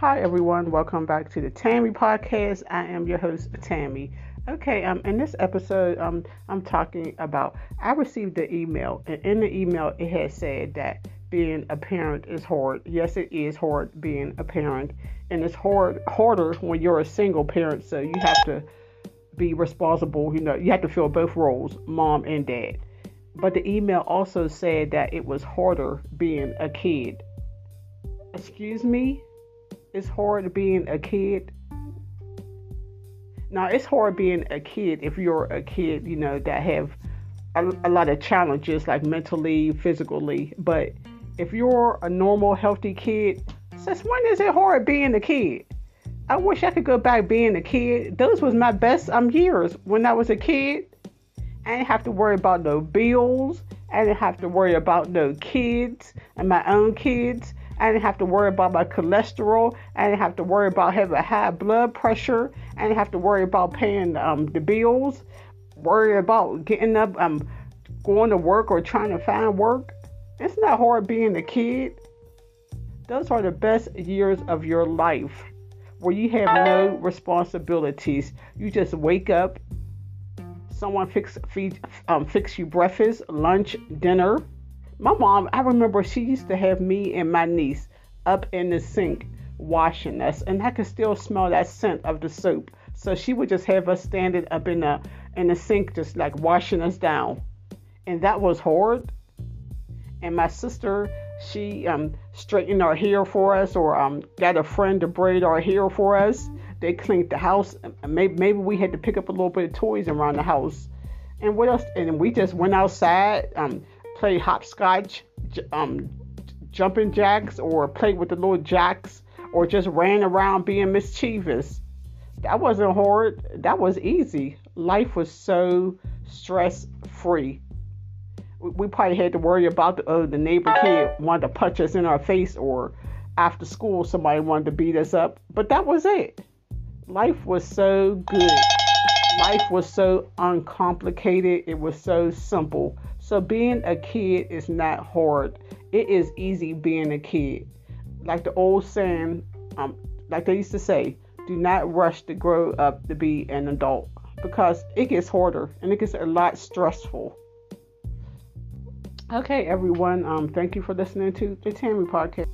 Hi everyone, welcome back to the Tammy podcast. I am your host Tammy. Okay, um, in this episode, um, I'm talking about I received the email, and in the email it had said that being a parent is hard. Yes, it is hard being a parent, and it's hard harder when you're a single parent. So you have to be responsible. You know, you have to fill both roles, mom and dad. But the email also said that it was harder being a kid. Excuse me? It's hard being a kid. Now, it's hard being a kid if you're a kid, you know, that have a, a lot of challenges like mentally, physically. But if you're a normal, healthy kid, since when is it hard being a kid? I wish I could go back being a kid. Those was my best um years when I was a kid. I didn't have to worry about no bills. I didn't have to worry about no kids and my own kids. I didn't have to worry about my cholesterol. I didn't have to worry about having high blood pressure. I didn't have to worry about paying um, the bills. Worry about getting up, um, going to work or trying to find work. It's not hard being a kid. Those are the best years of your life where you have no responsibilities. You just wake up, someone fix feed, um, fix you breakfast, lunch, dinner my mom, I remember she used to have me and my niece up in the sink washing us, and I could still smell that scent of the soap. So she would just have us standing up in the in the sink, just like washing us down, and that was hard. And my sister, she um, straightened our hair for us, or um, got a friend to braid our hair for us. They cleaned the house. Maybe maybe we had to pick up a little bit of toys around the house. And what else? And we just went outside. Um, play hopscotch, um, jumping jacks, or play with the little jacks, or just ran around being mischievous. That wasn't hard. That was easy. Life was so stress free. We probably had to worry about the, uh, the neighbor kid wanted to punch us in our face, or after school somebody wanted to beat us up. But that was it. Life was so good. Life was so uncomplicated. It was so simple. So being a kid is not hard. It is easy being a kid. Like the old saying, um, like they used to say, do not rush to grow up to be an adult because it gets harder and it gets a lot stressful. Okay, everyone. Um, thank you for listening to the Tammy podcast.